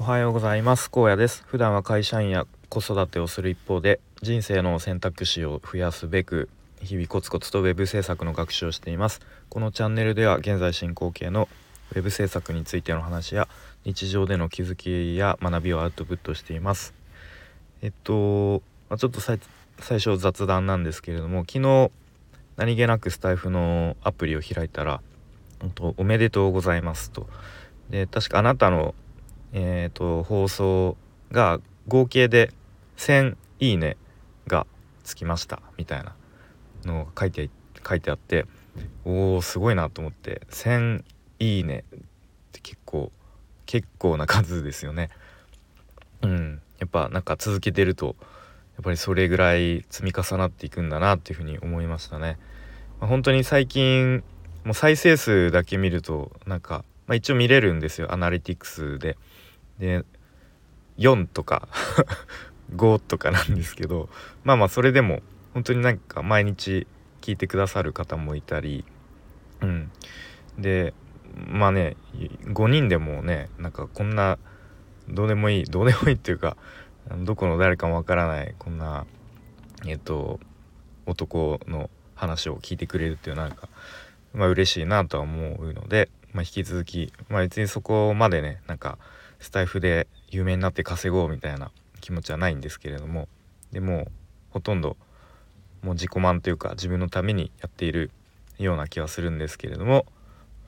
おはようございます。高野です。普段は会社員や子育てをする一方で人生の選択肢を増やすべく日々コツコツと web 制作の学習をしています。このチャンネルでは現在進行形の web 制作についての話や日常での気づきや学びをアウトプットしています。えっと、まあ、ちょっと最初雑談なんですけれども昨日何気なくスタイフのアプリを開いたら「おめでとうございます」と。で確かあなたのえーと、放送が合計で1,000いいねがつきましたみたいなのが書いて書いてあっておおすごいなと思って1,000いいねって結構結構な数ですよね。うん、やっぱなんか続けてるとやっぱりそれぐらい積み重なっていくんだなっていうふうに思いましたね。まあ、本当に最近もう再生数だけ見るとなんか、まあ、一応見れるんですよアナリティクスで。で4とか 5とかなんですけどまあまあそれでも本当になんか毎日聞いてくださる方もいたりうんでまあね5人でもねなんかこんなどうでもいいどうでもいいっていうかどこの誰かもわからないこんなえっと男の話を聞いてくれるっていうなんかまあ嬉しいなとは思うので、まあ、引き続きまあ別にそこまでねなんかスタイフで有名になって稼ごうみたいな気持ちはないんですけれどもでもほとんどもう自己満というか自分のためにやっているような気はするんですけれども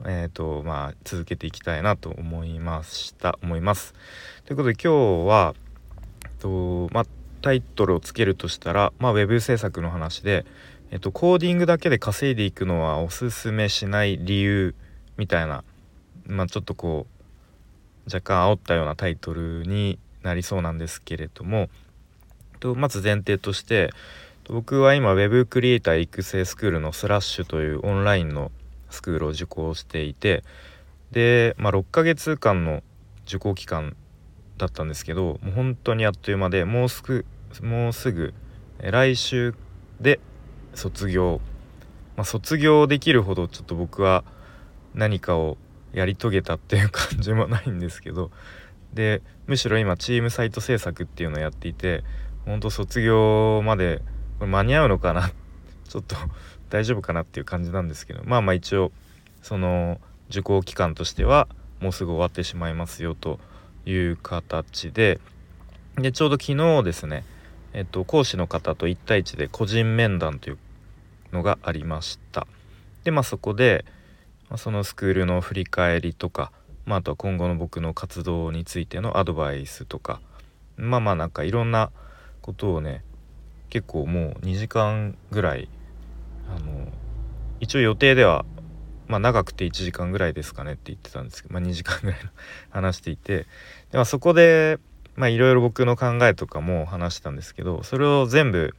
えーとまあ、続けていきたいなと思いました思います。ということで今日はと、まあ、タイトルをつけるとしたら、まあ、ウェブ制作の話で、えっと、コーディングだけで稼いでいくのはおすすめしない理由みたいな、まあ、ちょっとこう若干煽ったようなタイトルになりそうなんですけれども。とまず前提として僕は今 Web クリエイター育成スクールのスラッシュというオンラインのスクールを受講していてで、まあ、6ヶ月間の受講期間だったんですけどもう本当にあっという間でもうすぐもうすぐ来週で卒業、まあ、卒業できるほどちょっと僕は何かをやり遂げたっていう感じもないんですけど。でむしろ今チームサイト制作っていうのをやっていてほんと卒業までこれ間に合うのかな？ちょっと大丈夫かなっていう感じなんですけど。まあまあ一応その受講期間としてはもうすぐ終わってしまいますよという形で。でちょうど昨日ですねえっと講師の方と1対1で個人面談というのがありました。でまあそこでまあ、そのスクールの振り返りとか、まあ、あとは今後の僕の活動についてのアドバイスとかまあまあなんかいろんなことをね結構もう2時間ぐらいあの一応予定ではまあ長くて1時間ぐらいですかねって言ってたんですけど、まあ、2時間ぐらい 話していてで、まあ、そこでいろいろ僕の考えとかも話したんですけどそれを全部、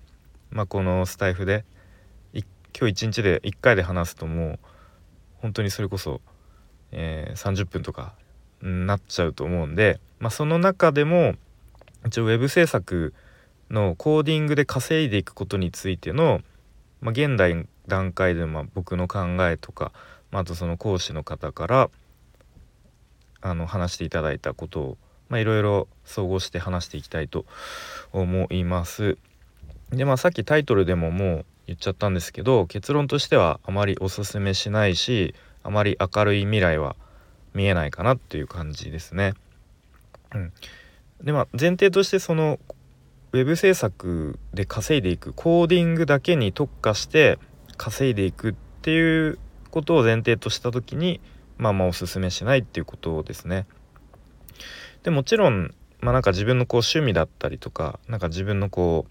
まあ、このスタイフで今日一日で1回で話すともう本当にそれこそ、えー、30分とかなっちゃうと思うんで、まあ、その中でも一応 web 制作のコーディングで稼いでいくことについての、まあ、現代段階でま僕の考えとか、まあ、あとその講師の方からあの話していただいたことをいろいろ総合して話していきたいと思います。でまあさっきタイトルでももう言っちゃったんですけど結論としてはあまりおすすめしないしあまり明るい未来は見えないかなっていう感じですね。うん、でまあ前提としてそのウェブ制作で稼いでいくコーディングだけに特化して稼いでいくっていうことを前提とした時にまあまあおすすめしないっていうことですね。でもちろんまあなんか自分のこう趣味だったりとかなんか自分のこ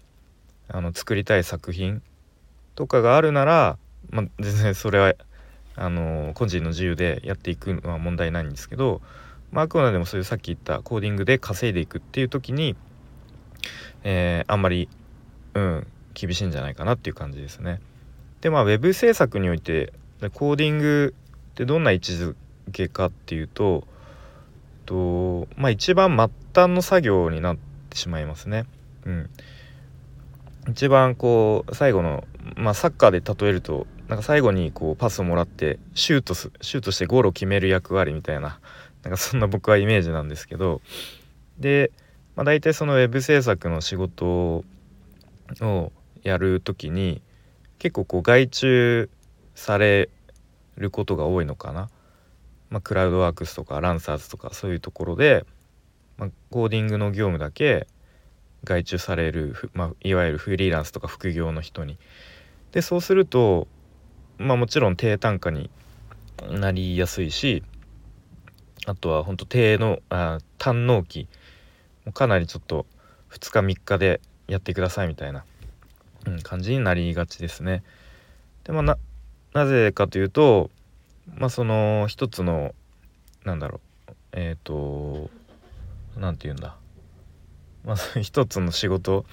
うあの作りたい作品とかがあるなら、まあ、全然それはあの個人の自由でやっていくのは問題ないんですけど、まあ、あくまでもそういうさっき言ったコーディングで稼いでいくっていう時に、えー、あんまり、うん、厳しいんじゃないかなっていう感じですね。でまあ web 制作においてコーディングってどんな位置づけかっていうととまあ一番末端の作業になってしまいますね。うん、一番こう最後のまあ、サッカーで例えるとなんか最後にこうパスをもらってシュートシュートしてゴールを決める役割みたいななんかそんな僕はイメージなんですけどで、まあ、大体そのウェブ制作の仕事をやる時に結構こう外注されることが多いのかな。まあ、クラウドワークスとかランサーズとかそういうところで、まあ、コーディングの業務だけ外注される、まあ、いわゆるフリーランスとか副業の人に。でそうすると、まあ、もちろん低単価になりやすいしあとは本当低のあ単納期かなりちょっと2日3日でやってくださいみたいな、感じになりがちですね。でもななぜかというとまあその一つのなんだろうえっ、ー、と何て言うんだまあ一つの仕事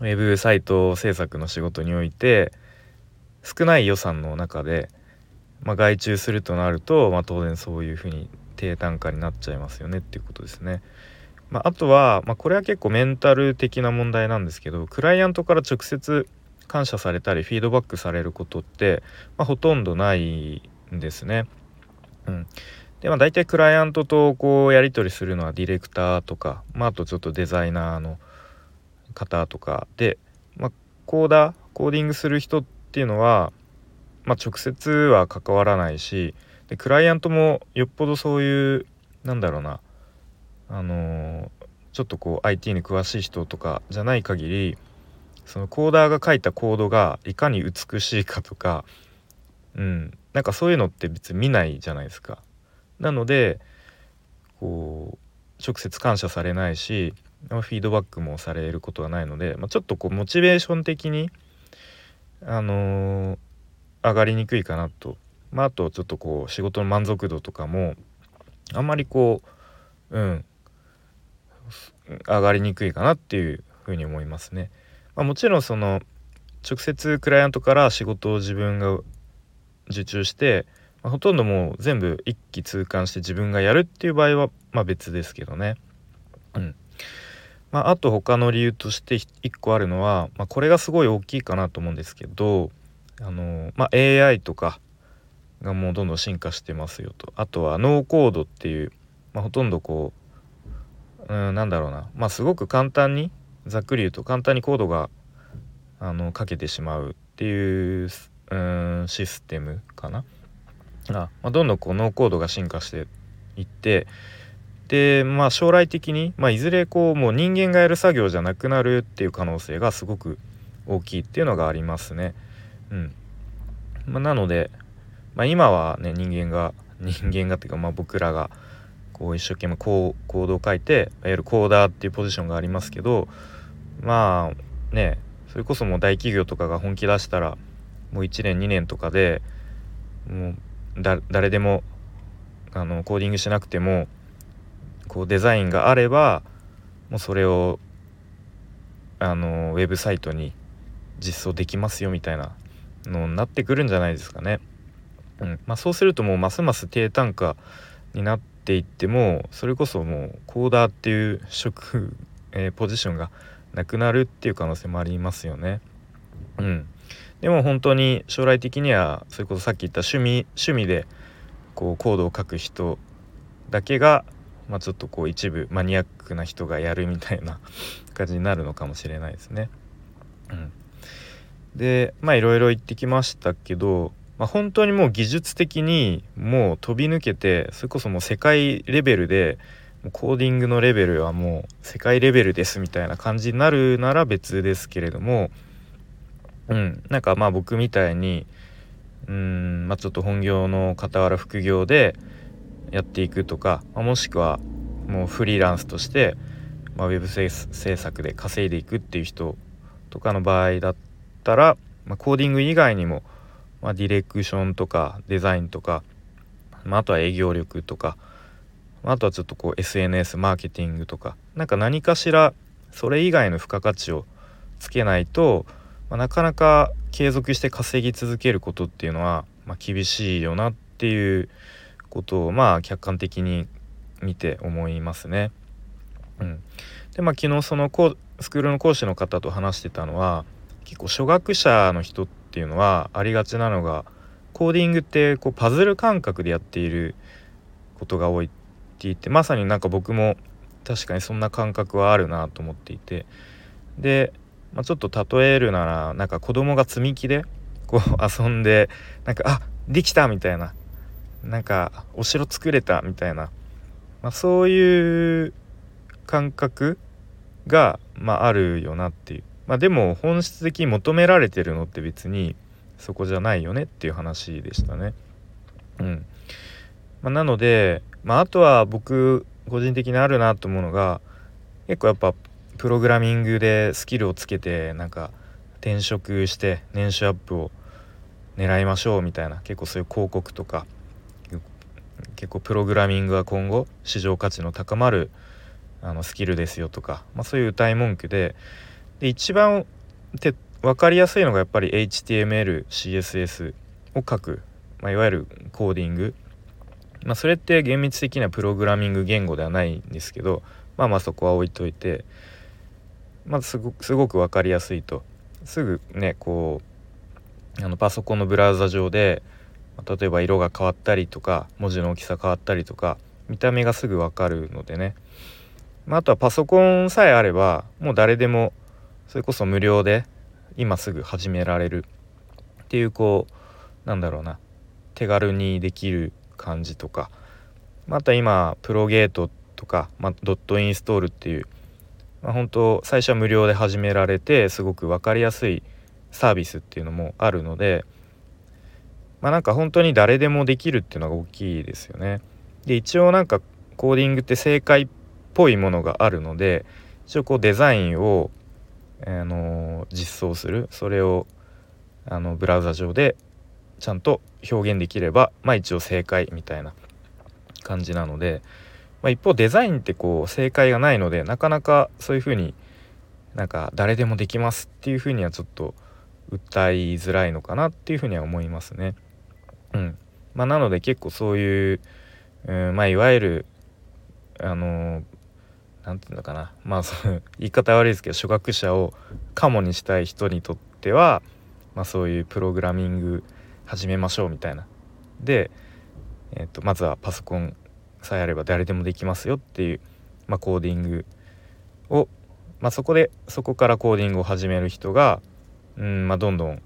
ウェブサイト制作の仕事において少ない予算の中で、まあ、外注するとなると、まあ、当然そういうふうに低単価になっちゃいますよねっていうことですね。まあ、あとは、まあ、これは結構メンタル的な問題なんですけどクライアントから直接感謝されたりフィードバックされることって、まあ、ほとんどないんですね。うん、でまあ大体クライアントとこうやり取りするのはディレクターとか、まあ、あとちょっとデザイナーの方とかで、まあ、コーダーコーディングする人っていうのは、まあ、直接は関わらないしでクライアントもよっぽどそういうなんだろうなあのー、ちょっとこう IT に詳しい人とかじゃない限りそのコーダーが書いたコードがいかに美しいかとかうんなんかそういうのって別に見ないじゃないですか。なのでこう直接感謝されないしフィードバックもされることはないので、まあ、ちょっとこうモチベーション的にあのー、上がりにくいかなと、まあ、あとちょっとこう仕事の満足度とかもあんまりこううん上がりにくいかなっていうふうに思いますね。まあ、もちろんその直接クライアントから仕事を自分が受注して、まあ、ほとんどもう全部一気通貫して自分がやるっていう場合はまあ別ですけどね。うんまあ、あと他の理由として1個あるのは、まあ、これがすごい大きいかなと思うんですけどあの、まあ、AI とかがもうどんどん進化してますよと。あとはノーコードっていう、まあ、ほとんどこううんなんだろうな、まあ、すごく簡単にざっくり言うと簡単にコードがあのかけてしまうっていううんシステムかな。あ、まあ、どんどんこうノーコードが進化していってでまあ将来的に、まあ、いずれこうもう人間がやる作業じゃなくなるっていう可能性がすごく大きいっていうのがありますね。うんまあ、なので、まあ、今はね人間が 人間がっていうか、まあ、僕らがこう一生懸命コードを書いていわゆるコーダーっていうポジションがありますけどまあねそれこそもう大企業とかが本気出したらもう1年2年とかでもう誰でもあのコーディングしなくてもこうデザインがあればもうそれをあのウェブサイトに実装できますよみたいなのになってくるんじゃないですかね。うんまあ、そうするともうますます低単価になっていってもそれこそもうコーダーっていう職、えー、ポジションがなくなるっていう可能性もありますよね。うん、でも本当に将来的にはそれこそさっき言った趣味趣味でこうコードを書く人だけがまあ、ちょっとこう一部マニアックな人がやるみたいな 感じになるのかもしれないですね。うん、でまあいろいろ言ってきましたけど、まあ、本当にもう技術的にもう飛び抜けてそれこそもう世界レベルでコーディングのレベルはもう世界レベルですみたいな感じになるなら別ですけれどもうん。なんかまあ僕みたいにうん。まあちょっと本業の傍ら副業でやっていくとか、まあ、もしくはもうフリーランスとして、まあ、ウェブ制作で稼いでいくっていう人とかの場合だったら、まあ、コーディング以外にも、まあ、ディレクションとかデザインとか、まあ、とは営業力とか、まあ、あとはちょっとこう SNS マーケティングとか何か何かしらそれ以外の付加価値をつけないと、まあ、なかなか継続して稼ぎ続けることっていうのは、まあ、厳しいよなっていうことをまあ客観的に見て思いますね。うん、でまあ昨日そのスクールの講師の方と話してたのは結構初学者の人っていうのはありがちなのがコーディングってこうパズル感覚でやっていることが多いって言ってまさになんか僕も確かにそんな感覚はあるなと思っていてで、まあ、ちょっと例えるならなんか子供が積み木でこう遊んでなんかあできたみたいななんかお城作れたみたいな、まあ、そういう感覚が、まあ、あるよなっていう、まあ、でも本質的に求められてるのって別にそこじゃないよねっていう話でしたね。うん。まあ、なので、まあ、あとは僕個人的にあるなと思うのが結構やっぱプログラミングでスキルをつけてなんか転職して年収アップを狙いましょうみたいな結構そういう広告とか結構プログラミングは今後市場価値の高まるあのスキルですよとか、まあ、そういう歌い文句でで一番て分かりやすいのがやっぱり HTMLCSS を書く、まあ、いわゆるコーディング、まあ、それって厳密的なプログラミング言語ではないんですけどまあまあそこは置いといて、まあ、すごすごく分かりやすいと。すぐねこうあのパソコンのブラウザ上で例えば色が変わったりとか文字の大きさ変わったりとか見た目がすぐ分かるのでね、まあ、あとはパソコンさえあればもう誰でもそれこそ無料で今すぐ始められる。っていうこうなんだろうな。手軽にできる感じとか。また今プロゲートとか、まあ、ドットインストールっていう、まあ、本当最初は無料で始められてすごく分かりやすいサービスっていうのもあるのでまあなんか本当に誰でもできるっていうのが大きいですよね。で一応なんかコーディングって正解っぽいものがあるので一応こうデザインを、あの実装するそれをあのブラウザ上でちゃんと表現できればまあ一応正解みたいな感じなので、まあ、一方デザインってこう正解がないのでなかなかそういうふうになんか誰でもできますっていうふうにはちょっと訴いづらいのかなっていうふうには思いますね。うん。まあ、なので結構そういう、うん、まあいわゆるあの何て言うのかな。まあその言い方悪いですけど初学者をカモにしたい人にとっては、まあ、そういうプログラミング始めましょうみたいな。で、えーと、まずはパソコンさえあれば誰でもできますよっていう、まあ、コーディングを、まあ、そこでそこからコーディングを始める人が、うんまあ、どんどん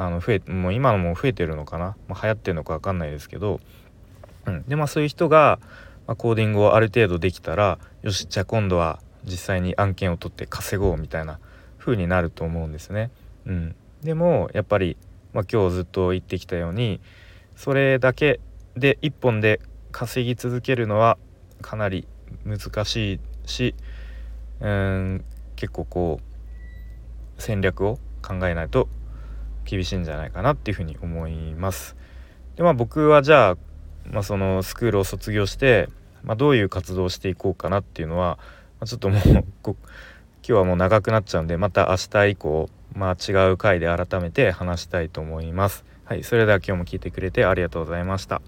あの増えもう今のも増えてるのかな、まあ、流行ってるのか分かんないですけど、うん、でまあそういう人が、まあ、コーディングをある程度できたらよしじゃあ今度は実際に案件を取って稼ごうみたいな風になると思うんですね。うん、でもやっぱり、まあ、今日ずっと言ってきたようにそれだけで1本で稼ぎ続けるのはかなり難しいしうん結構こう戦略を考えないと厳しいんじゃないかなっていうふうに思います。でまあ僕はじゃあ、まあ、そのスクールを卒業して、まあ、どういう活動をしていこうかなっていうのは、まあ、ちょっともう 今日はもう長くなっちゃうんでまた明日以降、まあ、違う回で改めて話したいと思います。はい、それでは今日も聞いてくれてありがとうございました。